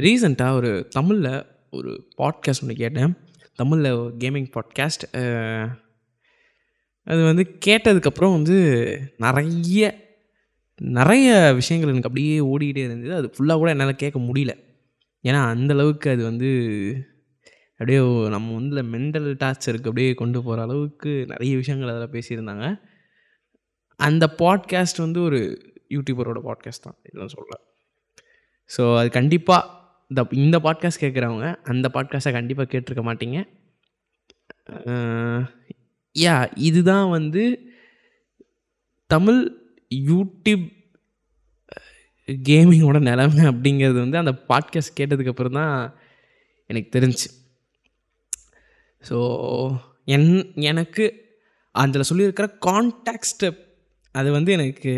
ரீசெண்டாக ஒரு தமிழில் ஒரு பாட்காஸ்ட் ஒன்று கேட்டேன். தமிழில் கேமிங் பாட்காஸ்ட் அது வந்து கேட்டதுக்கப்புறம் வந்து நிறைய நிறைய விஷயங்கள் எனக்கு அப்படியே ஓடிக்கிட்டே இருந்தது. அது ஃபுல்லாக கூட என்னால் கேட்க முடியல. ஏன்னா அந்தளவுக்கு அது வந்து அப்படியே நம்ம வந்து மென்டல் டார்ச்சருக்கு அப்படியே கொண்டு போகிற அளவுக்கு நிறைய விஷயங்கள் அதில் பேசியிருந்தாங்க. அந்த பாட்காஸ்ட் வந்து ஒரு யூடியூபரோட பாட்காஸ்ட் தான் இதெல்லாம் சொல்ல ஸோ அது கண்டிப்பாக இந்த இந்த பாட்காஸ்ட் கேட்குறவங்க அந்த பாட்காஸ்ட்டை கண்டிப்பாக கேட்டிருக்க மாட்டீங்க. யா இதுதான் வந்து தமிழ் யூடியூப் கேமிங்கோட நிலைமை அப்படிங்கிறது வந்து அந்த பாட்காஸ்ட் கேட்டதுக்கப்புறம் தான் எனக்கு தெரிஞ்சு. ஸோ என் எனக்கு அதில் சொல்லியிருக்கிற கான்டாக்ஸ்ட்டு அது வந்து எனக்கு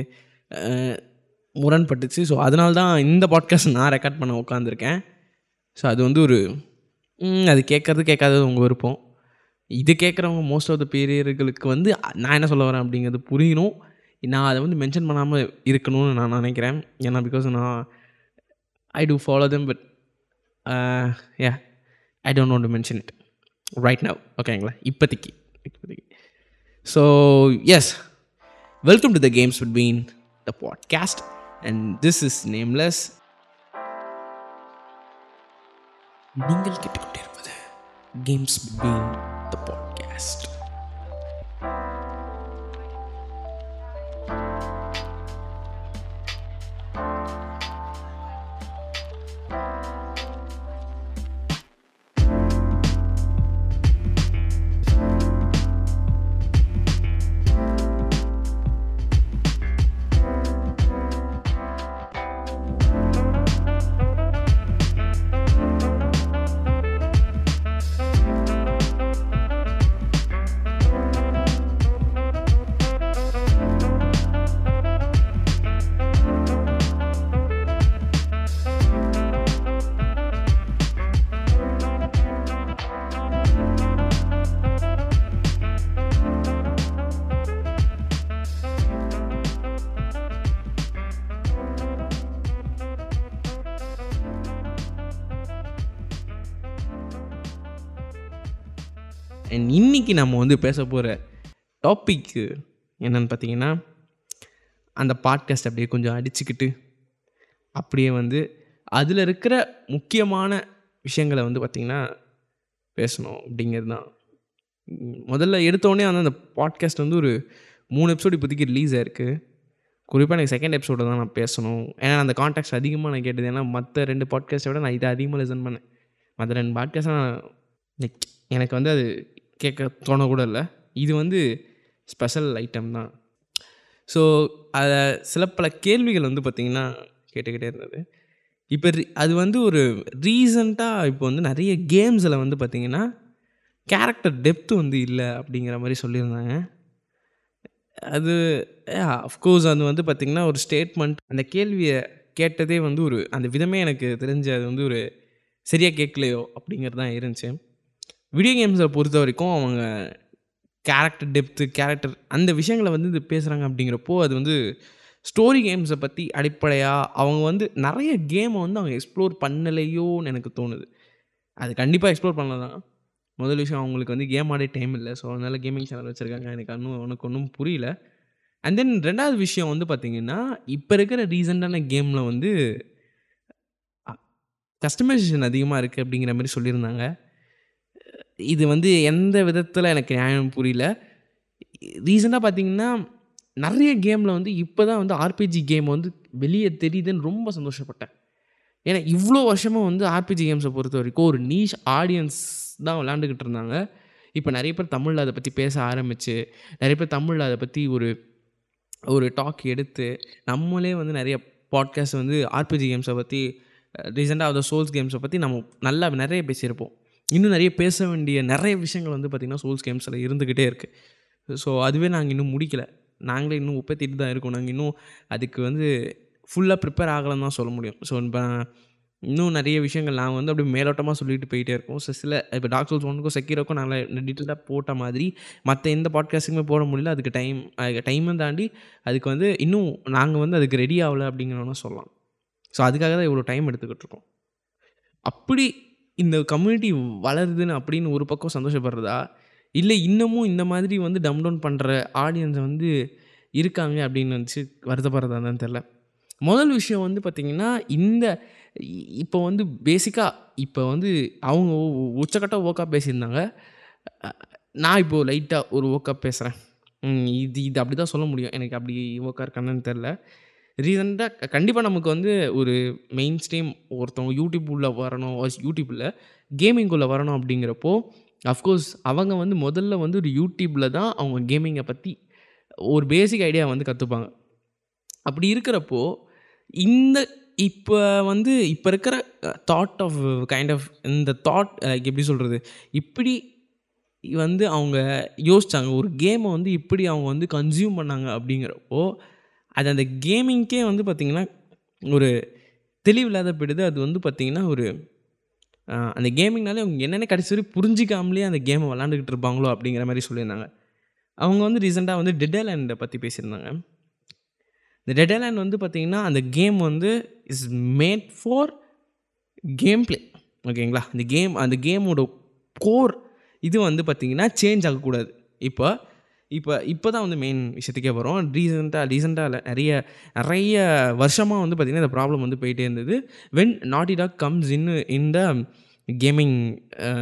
முரண்பட்டுச்சு. ஸோ அதனால தான் இந்த பாட்காஸ்ட் நான் ரெக்கார்ட் பண்ண உட்காந்துருக்கேன் ஸோ அது வந்து ஒரு அது கேட்கறது கேட்காதது உங்கள் விருப்பம். இது கேட்குறவங்க மோஸ்ட் ஆஃப் த பேரியர்களுக்கு வந்து நான் என்ன சொல்ல வரேன் அப்படிங்கிறது புரியணும். நான் அதை வந்து மென்ஷன் பண்ணாமல் இருக்கணும்னு நான் நினைக்கிறேன். ஏன்னா பிகாஸ் நான் I do follow them but ya I don't want to mention it right now ஓகேங்களா இப்போதைக்கு இப்போதைக்கு. So yes welcome to the games between the podcast and this is nameless நீங்கள் கேட்டுக்கொண்டிருப்பது கேம்ஸ் பிட்வீன் த பாட்காஸ்ட் இன்றைக்கி இன்னைக்கு நம்ம வந்து பேச போகிற டாப்பிக்கு என்னென்னு பார்த்தீங்கன்னா அந்த பாட்காஸ்ட் அப்படியே கொஞ்சம் அடிச்சுக்கிட்டு அப்படியே வந்து அதில் இருக்கிற முக்கியமான விஷயங்களை வந்து பார்த்திங்கன்னா பேசணும் அப்படிங்கிறது தான். முதல்ல எடுத்தோடனே வந்து அந்த பாட்காஸ்ட் வந்து ஒரு மூணு எபிசோடு இப்போதைக்கு ரிலீஸ் ஆயிருக்கு. குறிப்பாக எனக்கு செகண்ட் எபிசோடு தான் நான் பேசணும். ஏன்னா அந்த காண்டாக்ட்ஸ் அதிகமாக நான் கேட்டது ஏன்னா மற்ற ரெண்டு பாட்காஸ்ட்டை விட நான் இதை அதிகமாக லிசன் பண்ணேன். மற்ற ரெண்டு பாட்காஸ்ட் நான் எனக்கு வந்து அது கேட்க தோணக்கூட இல்லை இது வந்து ஸ்பெஷல் ஐட்டம் தான். ஸோ அதை சில பல கேள்விகள் வந்து பார்த்திங்கன்னா கேட்டுக்கிட்டே இருந்தது. இப்போ அது வந்து ஒரு ரீசண்டாக இப்போ வந்து நிறைய கேம்ஸில் வந்து பார்த்திங்கன்னா கேரக்டர் டெப்த்து வந்து இல்லை அப்படிங்கிற மாதிரி சொல்லியிருந்தாங்க. அது அஃப்கோர்ஸ் அது வந்து பார்த்திங்கன்னா ஒரு ஸ்டேட்மெண்ட் அந்த கேள்வியை கேட்டதே வந்து ஒரு அந்த விதமே எனக்கு தெரிஞ்ச அது வந்து ஒரு சரியாக கேட்கலையோ அப்படிங்கிறது தான் இருந்துச்சு. வீடியோ கேம்ஸை பொறுத்த வரைக்கும் அவங்க கேரக்டர் டெப்த்து கேரக்டர் அந்த விஷயங்களை வந்து இது பேசுகிறாங்க அப்படிங்கிறப்போ அது வந்து ஸ்டோரி கேம்ஸை பற்றி அடிப்படையாக அவங்க வந்து நிறைய கேமை வந்து அவங்க எக்ஸ்ப்ளோர் பண்ணலையோன்னு எனக்கு தோணுது. அது கண்டிப்பாக எக்ஸ்ப்ளோர் பண்ணலாம். முதல் விஷயம் அவங்களுக்கு வந்து கேம் ஆடே டைம் இல்லை. ஸோ அதனால் கேமிங் சேனல் வச்சுருக்காங்க. எனக்கு இன்னும் உனக்கு ஒன்றும் புரியல. அண்ட் தென் ரெண்டாவது விஷயம் வந்து பார்த்திங்கன்னா இப்போ இருக்கிற ரீசெண்டான கேமில் வந்து கஸ்டமைசேஷன் அதிகமாக இருக்குது அப்படிங்கிற மாதிரி சொல்லியிருந்தாங்க. இது வந்து எந்த விதத்தில் எனக்கு நியாயம் புரியல. ரீசெண்டாக பார்த்தீங்கன்னா நிறைய கேமில் வந்து இப்போ தான் வந்து ஆர்பிஜி கேம் வந்து வெளியே தெரியுதுன்னு ரொம்ப சந்தோஷப்பட்டேன். ஏன்னா இவ்வளோ வருஷமாக வந்து ஆர்பிஜி கேம்ஸை பொறுத்த வரைக்கும் ஒரு நீஷ் ஆடியன்ஸ் தான் விளாண்டுக்கிட்டு இருந்தாங்க. இப்போ நிறைய பேர் தமிழில் அதை பற்றி பேச ஆரம்பித்து நிறைய பேர் தமிழில் அதை பற்றி ஒரு ஒரு டாக் எடுத்து நம்மளே வந்து நிறைய பாட்காஸ்ட் வந்து ஆர்பிஜி கேம்ஸை பற்றி ரீசெண்டாக அந்த சோல்ஸ் கேம்ஸை பற்றி நம்ம நல்லா நிறைய பேசியிருப்போம். இன்னும் நிறைய பேச வேண்டிய நிறைய விஷயங்கள் வந்து பார்த்திங்கன்னா சோல்ஸ் கேம்ஸில் இருந்துக்கிட்டே இருக்குது ஸோ அதுவே நாங்கள் இன்னும் முடிக்கல. நாங்களே இன்னும் உப்பத்திட்டு தான் இருக்கோம். நாங்கள் இன்னும் அதுக்கு வந்து ஃபுல்லாக ப்ரிப்பேர் ஆகலைன்னு தான் சொல்ல முடியும். ஸோ இப்போ இன்னும் நிறைய விஷயங்கள் நாங்கள் வந்து அப்படியே மேலோட்டமாக சொல்லிட்டு போயிட்டே இருக்கோம். ஸோ சில இப்போ டாக்டர்ஸ் ஒன்றுக்கும் செக்யூரோக்கும் நல்லா டீட்டெயிலாக போட்ட மாதிரி மற்ற எந்த பாட்காஸ்ட்டுக்குமே போட முடியல. அதுக்கு டைம் அதுக்கு டைமும் தாண்டி அதுக்கு வந்து இன்னும் நாங்கள் வந்து அதுக்கு ரெடி ஆகலை அப்படிங்கிறோன்னு சொல்லலாம். ஸோ அதுக்காக தான் இவ்வளோ டைம் எடுத்துக்கிட்டு இருக்கோம். அப்படி இந்த கம்யூனிட்டி வளருதுன்னு அப்படின்னு ஒரு பக்கம் சந்தோஷப்படுறதா? இல்லை இன்னமும் இந்த மாதிரி வந்து டம் டவுன் பண்ணுற ஆடியன்ஸை வந்து இருக்காங்க அப்படின்னு நினச்சி வருத்தப்படுறதான்னு தெரில முதல் விஷயம் வந்து பார்த்திங்கன்னா இந்த இப்போ வந்து பேசிக்காக இப்போ வந்து அவங்க உச்சக்கட்ட ஓக்கா பேசியிருந்தாங்க. நான் இப்போது லைட்டாக ஒரு ஓக்கா பேசுகிறேன் இது இது அப்படி தான் சொல்ல முடியும். எனக்கு அப்படி ஓக்கா இருக்கானு தெரில ரீசெண்டாக கண்டிப்பாக நமக்கு வந்து ஒரு மெயின் ஸ்ட்ரீம் ஒருத்தவங்க யூடியூப் உள்ளே வரணும் யூடியூப்பில் கேமிங்குள்ளே வரணும் அப்படிங்கிறப்போ அஃப்கோர்ஸ் அவங்க வந்து முதல்ல வந்து ஒரு யூடியூப்பில் தான் அவங்க கேமிங்கை பற்றி ஒரு பேசிக் ஐடியா வந்து கற்றுப்பாங்க அப்படி இருக்கிறப்போ இந்த இப்போ வந்து இப்போ இருக்கிற தாட் ஆஃப் கைண்ட் ஆஃப் இந்த தாட் எப்படி சொல்கிறது இப்படி வந்து அவங்க யோசித்தாங்க ஒரு கேமை வந்து இப்படி அவங்க வந்து கன்சியூம் பண்ணாங்க அப்படிங்கிறப்போ அது அந்த கேமிங்க்கே வந்து பார்த்திங்கன்னா ஒரு தெளிவில்லாத போயிடுது அது வந்து பார்த்திங்கன்னா ஒரு அந்த கேமிங்னாலே அவங்க என்னென்ன கடைசி வரை புரிஞ்சிக்காமலே அந்த கேமை விளாண்டுக்கிட்டு இருப்பாங்களோ அப்படிங்கிற மாதிரி சொல்லியிருந்தாங்க. அவங்க வந்து ரீசெண்டாக வந்து டெட்டேலேண்டை பற்றி பேசியிருந்தாங்க. இந்த டெட்டேலேண்ட் வந்து பார்த்திங்கன்னா அந்த கேம் வந்து is made for game play ஓகேங்களா? அந்த கேம் அந்த கேமோட கோர் இது வந்து பார்த்திங்கன்னா சேஞ்ச் ஆகக்கூடாது. இப்போ இப்போ இப்போ தான் வந்து மெயின் விஷயத்துக்கே வரும். ரீசெண்டாக ரீசெண்டாக நிறைய நிறைய வருஷமாக வந்து பார்த்திங்கன்னா இந்த ப்ராப்ளம் வந்து போயிட்டே இருந்தது. வென் நாட்டி டாக் கம்ஸ் இன் இந்த கேமிங்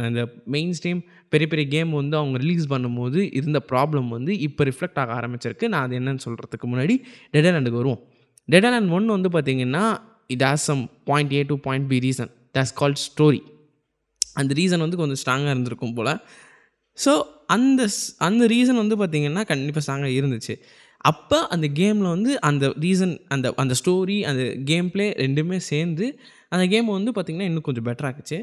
இந்த மெயின் ஸ்ட்ரீம் பெரிய பெரிய கேம் வந்து அவங்க ரிலீஸ் பண்ணும்போது இருந்த ப்ராப்ளம் வந்து இப்போ ரிஃப்ளெக்ட் ஆக ஆரம்பிச்சிருக்கு. நான் அது என்னன்னு சொல்கிறதுக்கு முன்னாடி டெடலாண்டுக்கு வருவோம். டெடலாண்ட் ஒன்று வந்து பார்த்திங்கன்னா it has some point A to point B reason that's called story அந்த ரீசன் வந்து கொஞ்சம் ஸ்ட்ராங்காக இருந்திருக்கும் போல். ஸோ அந்த அந்த ரீசன் வந்து பார்த்திங்கன்னா கண்டிப்பாக சாங்காக இருந்துச்சு. அப்போ அந்த கேமில் வந்து அந்த ரீசன் அந்த அந்த ஸ்டோரி அந்த கேம் ப்ளே ரெண்டுமே சேர்ந்து அந்த கேம் வந்து பார்த்திங்கன்னா இன்னும் கொஞ்சம் பெட்டராக ஆக்குச்சு.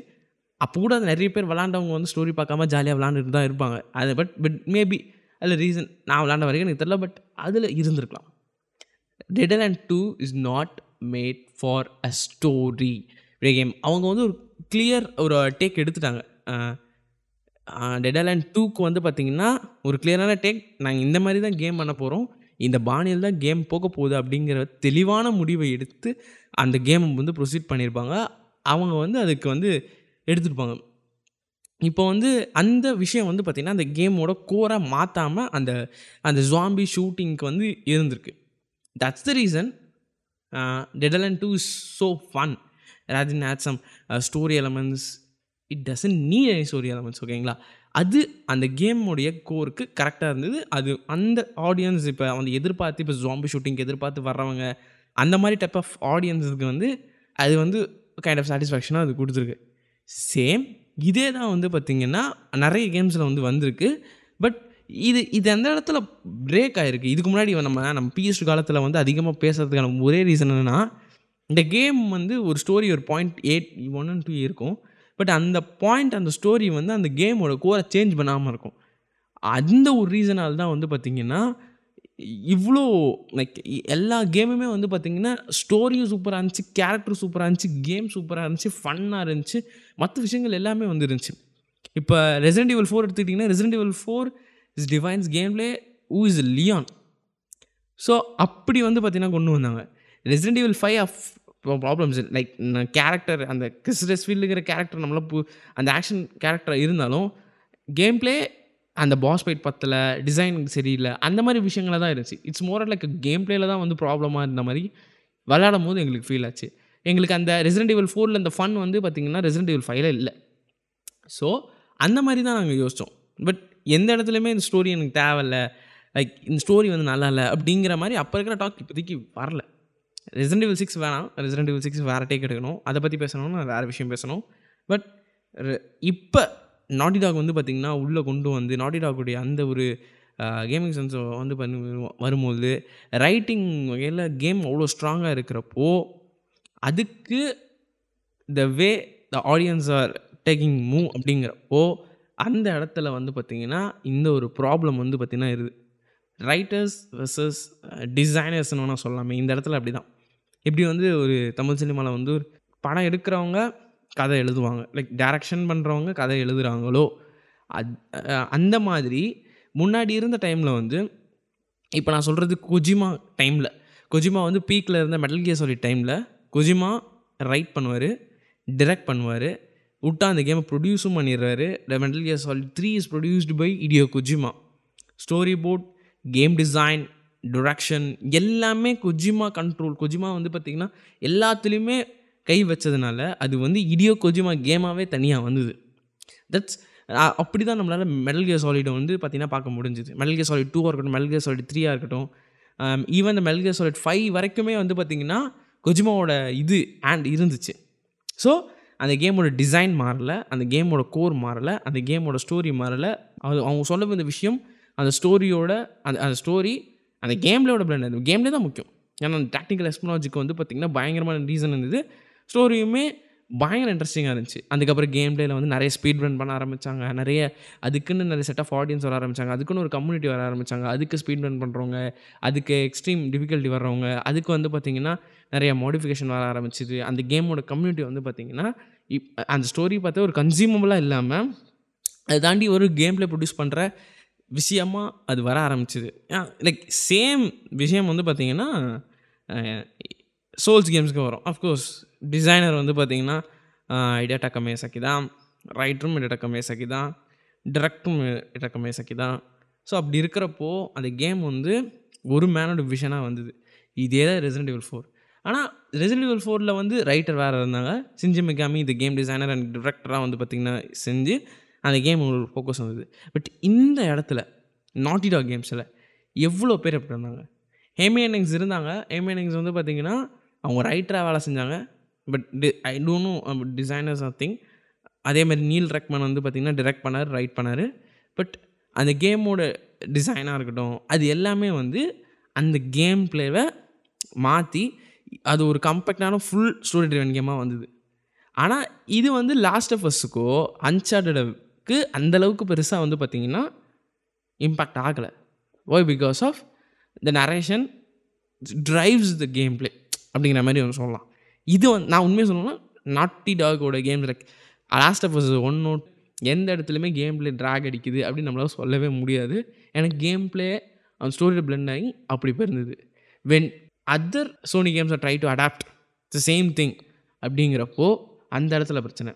அப்போ கூட அது நிறைய பேர் விளாண்டவங்க வந்து ஸ்டோரி பார்க்காம ஜாலியாக விளாண்டுட்டு தான் இருப்பாங்க. அது பட் பட் மேபி அதில் ரீசன் நான் விளாண்ட வரைக்கும் எனக்கு தெரில பட் அதில் இருந்திருக்கலாம். Dead Island two is not made for a story game அவங்க வந்து ஒரு கிளியர் ஒரு டேக் எடுத்துட்டாங்க. டெடல் டூக்கு வந்து பார்த்திங்கன்னா ஒரு கிளியரான டேக் நாங்கள் இந்த மாதிரி தான் கேம் பண்ண போகிறோம் இந்த பாணியில் தான் கேம் போக போகுது அப்படிங்கிற தெளிவான முடிவை எடுத்து அந்த கேமை வந்து ப்ரொசீட் பண்ணியிருப்பாங்க அவங்க வந்து அதுக்கு வந்து எடுத்துருப்பாங்க. இப்போ வந்து அந்த விஷயம் வந்து பார்த்திங்கன்னா அந்த கேமோட கோரை மாற்றாமல் அந்த அந்த ஜாம்பி ஷூட்டிங்க்கு வந்து இருந்திருக்கு. That's the reason Dead Island two is so fun ராஜின் add some story elements it doesn't need any story elements ஓகேங்களா அது அந்த கேமோடைய கோருக்கு கரெக்டாக இருந்தது. அது அந்த ஆடியன்ஸ் இப்போ வந்து எதிர்பார்த்து இப்போ ஜாம்பி ஷூட்டிங்க்கு எதிர்பார்த்து வர்றவங்க அந்த மாதிரி டைப் ஆஃப் ஆடியன்ஸுக்கு வந்து அது வந்து கைண்ட் ஆஃப் சாட்டிஸ்ஃபேக்ஷனாக அது கொடுத்துருக்கு. சேம் இதே தான் வந்து பார்த்திங்கன்னா நிறைய கேம்ஸில் வந்து வந்திருக்கு. பட் இது இது அந்த இடத்துல பிரேக் ஆகிருக்கு இதுக்கு முன்னாடி நம்ம நம்ம பிஎஸ்டி காலத்தில் வந்து அதிகமாக பேசுறதுக்கான ஒரே ரீசன் என்னென்னா இந்த கேம் வந்து ஒரு ஸ்டோரி ஒரு point eight one and two இருக்கும். பட் அந்த பாயிண்ட் அந்த ஸ்டோரி வந்து அந்த கேமோட கோரை சேஞ்ச் பண்ணாமல் இருக்கும். அந்த ஒரு ரீசனால் தான் வந்து பார்த்திங்கன்னா இவ்வளோ லைக் எல்லா கேமுமே வந்து பார்த்திங்கன்னா ஸ்டோரியும் சூப்பராக இருந்துச்சு கேரக்டர் சூப்பராக இருந்துச்சு கேம் சூப்பராக இருந்துச்சு ஃபன்னாக இருந்துச்சு மற்ற விஷயங்கள் எல்லாமே வந்து இருந்துச்சு. இப்போ ரெசிடென்ட் இவல் ஃபோர் எடுத்துக்கிட்டிங்கன்னா ரெசிடென்ட் இவல் ஃபோர் இஸ் டிவைன்ஸ் கேம்லே ஊ இஸ் லியான் ஸோ அப்படி வந்து பார்த்திங்கன்னா கொண்டு வந்தாங்க. Resident Evil five of problems like character அந்த கிறிஸ்டஸ் ஃபீல்டுங்கிற கேரக்டர் நம்மள பு அந்த ஆக்ஷன் கேரக்டர் இருந்தாலும் கேம் ப்ளே அந்த பாஸ் ஃபைட் பத்தல டிசைன் சரியில்லை அந்த மாதிரி விஷயங்கள தான் இருந்துச்சு. இட்ஸ் மோர் லைக் கேம் பிளேல தான் வந்து ப்ராப்ளமாக இருந்த மாதிரி விளையாடும் போது எங்களுக்கு ஃபீல் ஆச்சு. எங்களுக்கு அந்த ரெசிடென்ட் இவல் ஃபோரில் அந்த ஃபன் வந்து பார்த்திங்கன்னா ரெசிடென்ட் இவல் ஃபைவ்ல இல்லை. ஸோ அந்த மாதிரி தான் நாங்கள் யோசித்தோம் பட் எந்த இடத்துலையுமே இந்த ஸ்டோரி எனக்கு தேவையில்ல. லைக் இந்த ஸ்டோரி வந்து நல்லா இல்லை அப்படிங்கிற மாதிரி அப்போ இருக்கிற டாக் இப்போதைக்கு வரல. ரெசிடென்ட் இவில் சிக்ஸ் வேணாம். ரெசிடென்ட் இவில் சிக்ஸ் வேறு டேக் எடுக்கணும். அதை பற்றி பேசணும்னு வேறு விஷயம் பேசணும். பட் இப்போ நாட்டி டாக் வந்து பார்த்திங்கன்னா உள்ளே கொண்டு வந்து நாட்டி டாக்குடைய அந்த ஒரு கேமிங் சென்ஸ் வந்து பண்ணி வரும்போது ரைட்டிங் வகையில் கேம் அவ்வளோ ஸ்ட்ராங்காக இருக்கிறப்போ அதுக்கு the way the audience are taking move அப்படிங்கிறப்போ அந்த இடத்துல வந்து பார்த்திங்கன்னா இந்த ஒரு ப்ராப்ளம் வந்து பார்த்திங்கன்னா இருக்குது ரைட்டர்ஸ் வெர்சஸ் டிசைனர்ஸ்னு வேணால் சொல்லலாமே. இந்த இடத்துல அப்படி தான் இப்படி வந்து ஒரு தமிழ் சினிமாவில் வந்து ஒரு படம் எடுக்கிறவங்க கதை எழுதுவாங்க. லைக் டேரக்ஷன் பண்ணுறவங்க கதை எழுதுகிறாங்களோ அத் அந்த மாதிரி முன்னாடி இருந்த டைமில் வந்து இப்போ நான் சொல்கிறது கொஜிமா டைமில் கொஜிமா வந்து பீக்கில் இருந்த மெட்டல் கியர் சொல்லி டைமில் கொஜிமா ரைட் பண்ணுவார் டிரெக்ட் பண்ணுவார் விட்டா அந்த கேமை ப்ரொடியூஸும் பண்ணிடுறாரு. Metal Gear Solid three is produced by Hideo Kojima storyboard game design direction எல்லாமே கொஜிமா கண்ட்ரோல் கொஜிமா வந்து பார்த்திங்கன்னா எல்லாத்துலேயுமே கை வச்சதுனால அது வந்து இடியோ கொஜிமா கேமாகவே தனியாக வந்தது. தட்ஸ் அப்படி தான் நம்மளால் மெடல் கியர் சாலிடை வந்து பார்த்திங்கன்னா பார்க்க முடிஞ்சுது. மெடல் கியர் சாலிட் டூவாக இருக்கட்டும் மெடல் கியர் சாலிட் த்ரீயாக இருக்கட்டும் ஈவன் இந்த மெடல் சாலிட் ஃபைவ் வரைக்குமே வந்து பார்த்திங்கன்னா கொஜிமாவோட இது ஆண்ட் இருந்துச்சு. ஸோ அந்த கேமோட டிசைன் மாறல அந்த கேமோட கோர் மாறலை அந்த கேமோட ஸ்டோரி மாறலை. அது அவங்க சொல்ல வந்த விஷயம் அந்த ஸ்டோரியோட அந்த அந்த ஸ்டோரி அந்த கேம்லேயோட பிளண்ட் அந்த கேம்லே தான் முக்கியம். ஏன்னா அந்த டெக்னிக்கல் எக்ஸ்ப்ளாஜிக்கு வந்து பார்த்திங்கன்னா பயங்கரமான ரீசன் இருந்தது. ஸ்டோரியுமே பயங்கர இன்ட்ரெஸ்டிங்காக இருந்துச்சு. அதுக்கப்புறம் கேம் பிளேயில் வந்து நிறைய ஸ்பீட் ரன் பண்ண ஆரம்பித்தாங்க நிறைய அதுக்குன்னு நிறைய செட் ஆஃப் ஆடியன்ஸ் வர ஆரம்பித்தாங்க அதுக்குன்னு ஒரு கம்யூனிட்டி வர ஆரம்பித்தாங்க அதுக்கு ஸ்பீட் ரன் பண்ணுறவங்க அதுக்கு எக்ஸ்ட்ரீம் டிஃபிகல்ட்டி வர்றவங்க அதுக்கு வந்து பார்த்திங்கன்னா நிறைய மாடிஃபிகேஷன் வர ஆரம்பிச்சிது. அந்த கேமோட கம்யூனிட்டி வந்து பார்த்திங்கன்னா இப் அந்த ஸ்டோரி பார்த்தா ஒரு கன்சியூமபுளாக இல்லாமல் அதை தாண்டி ஒரு கேம் பிளே ப்ரொடியூஸ் பண்ணுற விஷயமா அது வர ஆரம்பிச்சிது. லைக் சேம் விஷயம் வந்து பார்த்திங்கன்னா சோல்ஸ் கேம்ஸ்க்கு வரும். அஃப்கோர்ஸ் டிசைனர் வந்து பார்த்திங்கன்னா ஐடியா கமேசக்கி தான் ரைட்டரும் ஐடியா கமேசக்கி தான் டிரெக்டரும் ஐடியா கமேசக்கி தான் ஸோ அப்படி இருக்கிறப்போ அந்த கேம் வந்து ஒரு மேனோட விஷனாக வந்தது. இதே தான் ரெசிடென்டிவல் ஃபோர் ஆனால் ரெசிடென்டிவல் ஃபோரில் வந்து ரைட்டர் வேறு இருந்தாங்க. சிஞ்சி மெக்காமி இந்த கேம் டிசைனர் அண்ட் டிரெக்டராக வந்து பார்த்திங்கன்னா செஞ்சு அந்த கேம் உங்களுக்கு ஃபோக்கஸ் வந்தது. பட் இந்த இடத்துல நாட்டி டாக் கேம்ஸில் எவ்வளோ பேர் எப்படி இருந்தாங்க? ஹேமியனிங்ஸ் இருந்தாங்க. ஹேமியனிங்ஸ் வந்து பார்த்திங்கன்னா அவங்க ரைட்டராக வேலை செஞ்சாங்க. But D I don't know designers nothing அதேமாதிரி நீல் ரெக்மன் வந்து பார்த்திங்கன்னா டிரெக்ட் பண்ணார் ரைட் பண்ணார். பட் அந்த கேமோட டிசைனாக இருக்கட்டும் அது எல்லாமே வந்து அந்த கேம் பிளேவை மாற்றி அது ஒரு கம்பெக்டான ஃபுல் ஸ்டோரி ட்ரிவன் கேமாக வந்தது. ஆனால் இது வந்து லாஸ்ட் ஆஃப் அஸ்ஸுக்கோ அன்சார்டடுக்கு அந்தளவுக்கு பெருசாக வந்து பார்த்திங்கன்னா இம்பேக்ட் ஆகலை. Why because of the narration drives the gameplay அப்படிங்கிற மாதிரி ஒன்று சொல்லலாம். இது வந்து நான் உண்மையாக சொல்லணும்னா நாட்டி டாகோட game like Last of Us one note எந்த இடத்துலையுமே கேம் பிளே ட்ராக் அடிக்குது அப்படின்னு நம்மளால் சொல்லவே முடியாது. எனக்கு கேம் பிளே அந்த ஸ்டோரியில் பிளெண்ட் ஆகி அப்படி போயிருந்தது. When other Sony games are try to adapt the same thing அப்படிங்கிறப்போ அந்த இடத்துல பிரச்சனை.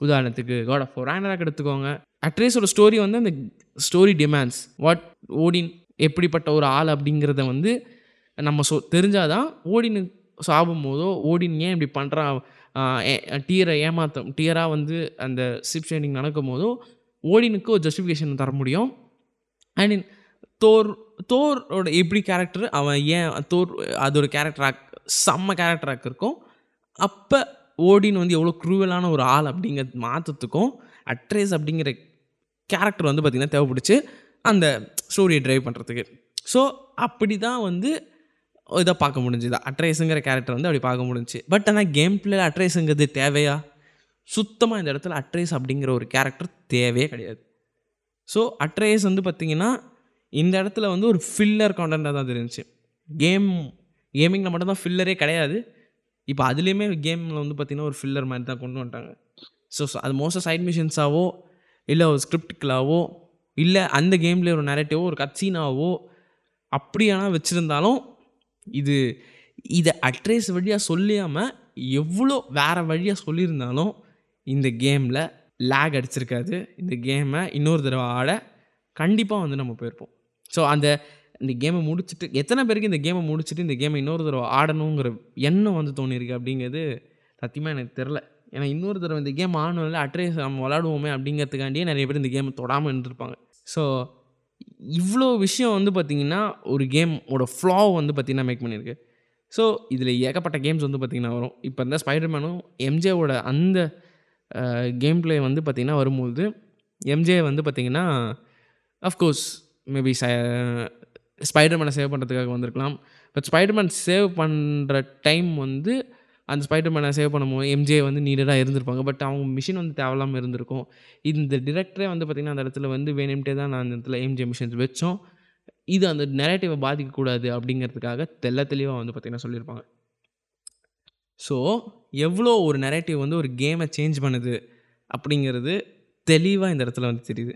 உதாரணத்துக்கு காட் ஆஃப் ரேனராக் எடுத்துக்கோங்க. அட்ரேஸோட ஸ்டோரி வந்து அந்த ஸ்டோரி டிமாண்ட்ஸ் வாட் ஓடின் எப்படிப்பட்ட ஒரு ஆள் அப்படிங்கிறத வந்து நம்ம சொ தெரிஞ்சாதான் ஓடினு சாகும் போதோ ஓடின் ஏன் இப்படி பண்ணுறான் டீரை ஏமாத்தம் டீயராக வந்து அந்த சிப் ஷைனிங் நடக்கும் போதோ ஓடினுக்கு ஒரு ஜஸ்டிஃபிகேஷன் தர முடியும். அண்ட் தோர் தோரோட எப்படி கேரக்டர் அவன் ஏன் தோர் அதோட கேரக்டர் செம்ம கேரக்டராக இருக்கும் அப்போ ஓடின் வந்து எவ்வளோ க்ரூவலான ஒரு ஆள் அப்படிங்கிறது மாற்றத்துக்கும் அட்ரேஸ் அப்படிங்கிற கேரக்டர் வந்து பார்த்திங்கன்னா தேவைப்படுச்சு அந்த ஸ்டோரியை ட்ரைவ் பண்ணுறதுக்கு ஸோ அப்படி தான் வந்து இதை பார்க்க முடிஞ்சுது. அட்ரேஸுங்கிற கேரக்டர் வந்து அப்படி பார்க்க முடிஞ்சுச்சு. பட் ஆனால் கேம் பிளேயில் அட்ரேஸுங்கிறது தேவையா? சுத்தமாக இந்த இடத்துல அட்ரேஸ் அப்படிங்கிற ஒரு கேரக்டர் தேவையே கிடையாது. ஸோ அட்ரேஸ் வந்து பார்த்திங்கன்னா இந்த இடத்துல வந்து ஒரு ஃபில்லர் கான்டென்ட்டாக தான் இருந்துச்சு கேம் கேமிங்கில் மட்டும்தான் ஃபில்லரே கிடையாது. இப்போ அதுலேயுமே கேமில் வந்து பார்த்திங்கன்னா ஒரு ஃபில்லர் மாதிரி தான் கொண்டு வந்துட்டாங்க. ஸோ அது மோஸ்ட்டாக சைட் மிஷின்ஸாவோ இல்லை ஒரு ஸ்கிரிப்டுக்களாவோ இல்லை அந்த கேம்லேயே ஒரு நெரட்டிவோ ஒரு கட்சீனாவோ அப்படியானா வச்சுருந்தாலும் இது இதை அட்ரேஸ் வழியாக சொல்லியாமல் எவ்வளோ வேறு வழியாக சொல்லியிருந்தாலும் இந்த கேமில் லேக் அடிச்சிருக்காது. இந்த கேமை இன்னொரு தடவை ஆட கண்டிப்பாக வந்து நம்ம போயிருப்போம். ஸோ அந்த இந்த கேமை முடிச்சுட்டு எத்தனை பேருக்கு இந்த கேமை முடிச்சுட்டு இந்த கேமை இன்னொரு தடவை ஆடணுங்கிற எண்ணம் வந்து தோணியிருக்கு அப்படிங்கிறது சத்தியமாக எனக்கு தெரில ஏன்னா இன்னொரு தடவை இந்த கேம் ஆடணும்ல அட்ரேஸ் நம்ம விளாடுவோமே அப்படிங்கிறதுக்காண்டியே நிறைய பேர் இந்த கேமை தொடாமல் இருந்திருப்பாங்க. ஸோ இவ்வளோ விஷயம் வந்து பார்த்திங்கன்னா ஒரு கேமோட ஃப்ளா வந்து பார்த்திங்கன்னா மேக் பண்ணியிருக்கு. ஸோ இதில் ஏகப்பட்ட கேம்ஸ் வந்து பார்த்திங்கன்னா வரும். இப்போ இந்த ஸ்பைடர்மேனும் எம்ஜேவோட அந்த கேம் பிளே வந்து பார்த்திங்கன்னா வரும்போது எம்ஜே வந்து பார்த்திங்கன்னா அஃப்கோர்ஸ் மேபி ச ஸ்பைடர்மேனை சேவ் பண்ணுறதுக்காக வந்திருக்கலாம். பட் ஸ்பைடர்மேன் சேவ் பண்ணுற டைம் வந்து அந்த ஸ்பைடர்மேனை சேவ் பண்ணும்போது எம்ஜே வந்து நீடடாக இருந்திருப்பாங்க. பட் அவங்க மிஷின் வந்து தேவையில்லாமல் இருந்திருக்கும். இந்த டிரெக்டரே வந்து பார்த்திங்கன்னா அந்த இடத்துல வந்து வேணும்ட்டே தான் நான் அந்த இடத்துல எம்ஜே மிஷின்ஸ் வச்சோம். இது அந்த நெரேட்டிவை பாதிக்கக்கூடாது அப்படிங்கிறதுக்காக தெல்ல தெளிவாக வந்து பார்த்திங்கன்னா சொல்லியிருப்பாங்க. ஸோ எவ்வளோ ஒரு நெரேட்டிவ் வந்து ஒரு கேமை சேஞ்ச் பண்ணுது அப்படிங்கிறது தெளிவாக இந்த இடத்துல வந்து தெரியுது.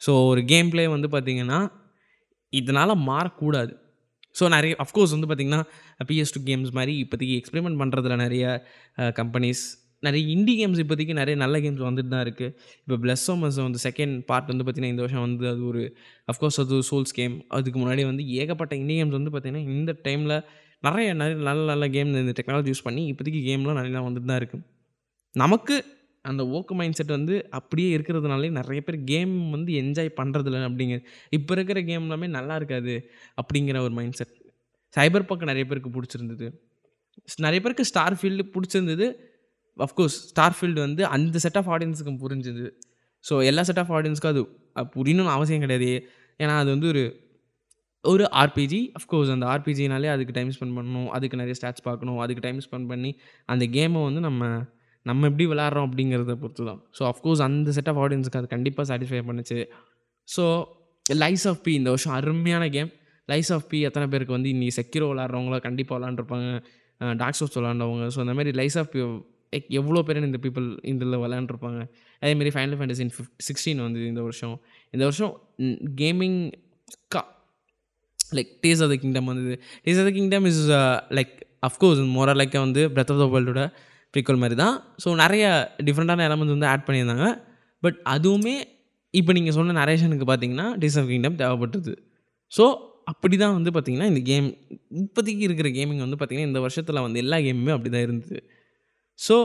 ஸோ ஒரு கேம் பிளே வந்து பார்த்திங்கன்னா இதனால் மாறக்கூடாது. ஸோ நிறைய அஃப்கோர்ஸ் வந்து பார்த்திங்கன்னா பிஎஸ் டூ கேம்ஸ் மாதிரி இப்போதைக்கு எக்ஸ்பெரிமெண்ட் பண்ணுறதுல நிறைய கம்பெனிஸ் நிறைய இண்டி கேம்ஸ் இப்போதைக்கு நிறைய நல்ல கேம்ஸ் வந்துட்டு தான் இருக்குது இப்போ பிளஸ்ஸோமஸ் வந்து செகண்ட் பார்ட் வந்து பார்த்திங்கன்னா இந்த வருஷம் வந்து அது ஒரு அஃப்கோர்ஸ் அது சோல்ஸ் கேம் அதுக்கு முன்னாடி வந்து ஏகப்பட்ட இண்டி கேம்ஸ் வந்து பார்த்திங்கன்னா இந்த டைமில் நிறைய நிறைய நல்ல நல்ல கேம் இந்த டெக்னாலஜி யூஸ் பண்ணி இப்போதைக்கு கேம்லாம் நிறையா வந்துட்டு தான் இருக்குது நமக்கு அந்த ஓக்கு மைண்ட் செட் வந்து அப்படியே இருக்கிறதுனாலே நிறைய பேர் கேம் வந்து என்ஜாய் பண்ணுறதில்ல அப்படிங்கிற இப்போ இருக்கிற கேம் எல்லாமே நல்லா இருக்காது அப்படிங்கிற ஒரு மைண்ட் செட் சைபர் பக்கம் நிறைய பேருக்கு பிடிச்சிருந்தது. நிறைய பேருக்கு ஸ்டார் ஃபீல்டு பிடிச்சிருந்தது. அஃப்கோர்ஸ் ஸ்டார் ஃபீல்டு வந்து அந்த செட் ஆஃப் ஆடியன்ஸுக்கும் புரிஞ்சுது. ஸோ எல்லா செட் ஆஃப் ஆடியன்ஸ்க்கும் அது அது புரியணும்னு அவசியம் கிடையாது. ஏன்னா அது வந்து ஒரு ஒரு ஆர்பிஜி அஃப்கோர்ஸ் அந்த ஆர்பிஜினாலே அதுக்கு டைம் ஸ்பெண்ட் பண்ணணும் அதுக்கு நிறைய ஸ்டாட்ஸ் பார்க்கணும் அதுக்கு டைம் ஸ்பெண்ட் பண்ணி அந்த கேமை வந்து நம்ம நம்ம எப்படி விளாட்றோம் அப்படிங்கிறத பொறுத்து தான் ஸோ அஃப்கோர்ஸ் அந்த செட் ஆஃப் ஆடியன்ஸுக்கு அது கண்டிப்பாக சாட்டிஸ்ஃபை பண்ணுச்சு. ஸோ லைஸ் ஆஃப் பி இந்த வருஷம் அருமையான கேம் லைஸ் ஆஃப் பி எத்தனை பேருக்கு வந்து இன்றைக்கி செக்யூரோ விளாட்றவங்கள கண்டிப்பாக விளாண்டுருப்பாங்க. டாக் சோர்ஸ் விளாண்டவங்க. ஸோ அந்த மாதிரி லைஸ் ஆஃப் பி எவ்வளோ பேர் இந்த பீப்புள் இதில் விளாண்டுருப்பாங்க. அதேமாரி ஃபைனல் ஃபேண்டசி ஃபிஃப்ட் சிக்ஸ்டீன் வந்து இந்த வருஷம். இந்த வருஷம் கேமிங் கா like Tears of the Kingdom வந்தது. Tears of the Kingdom is like of course மோரா லைக்காக வந்து பிரத் ஆஃப் த வேர்ல்டோட ப்ரீக்வல் மாதிரி தான். ஸோ நிறைய டிஃப்ரெண்ட்டான எலமெண்ட்ஸ் வந்து ஆட் பண்ணியிருந்தாங்க. பட் அதுவுமே இப்போ நீங்கள் சொன்ன நரேஷனுக்கு பார்த்தீங்கன்னா டேஸ் ஆஃப் கிங்டம் தேவைப்பட்டது. ஸோ அப்படி தான் வந்து பார்த்திங்கன்னா இந்த கேம் இப்போதைக்கு இருக்கிற கேமிங் வந்து பார்த்திங்கன்னா இந்த வருஷத்தில் வந்து எல்லா கேமுமே அப்படி தான் இருந்தது. ஸோ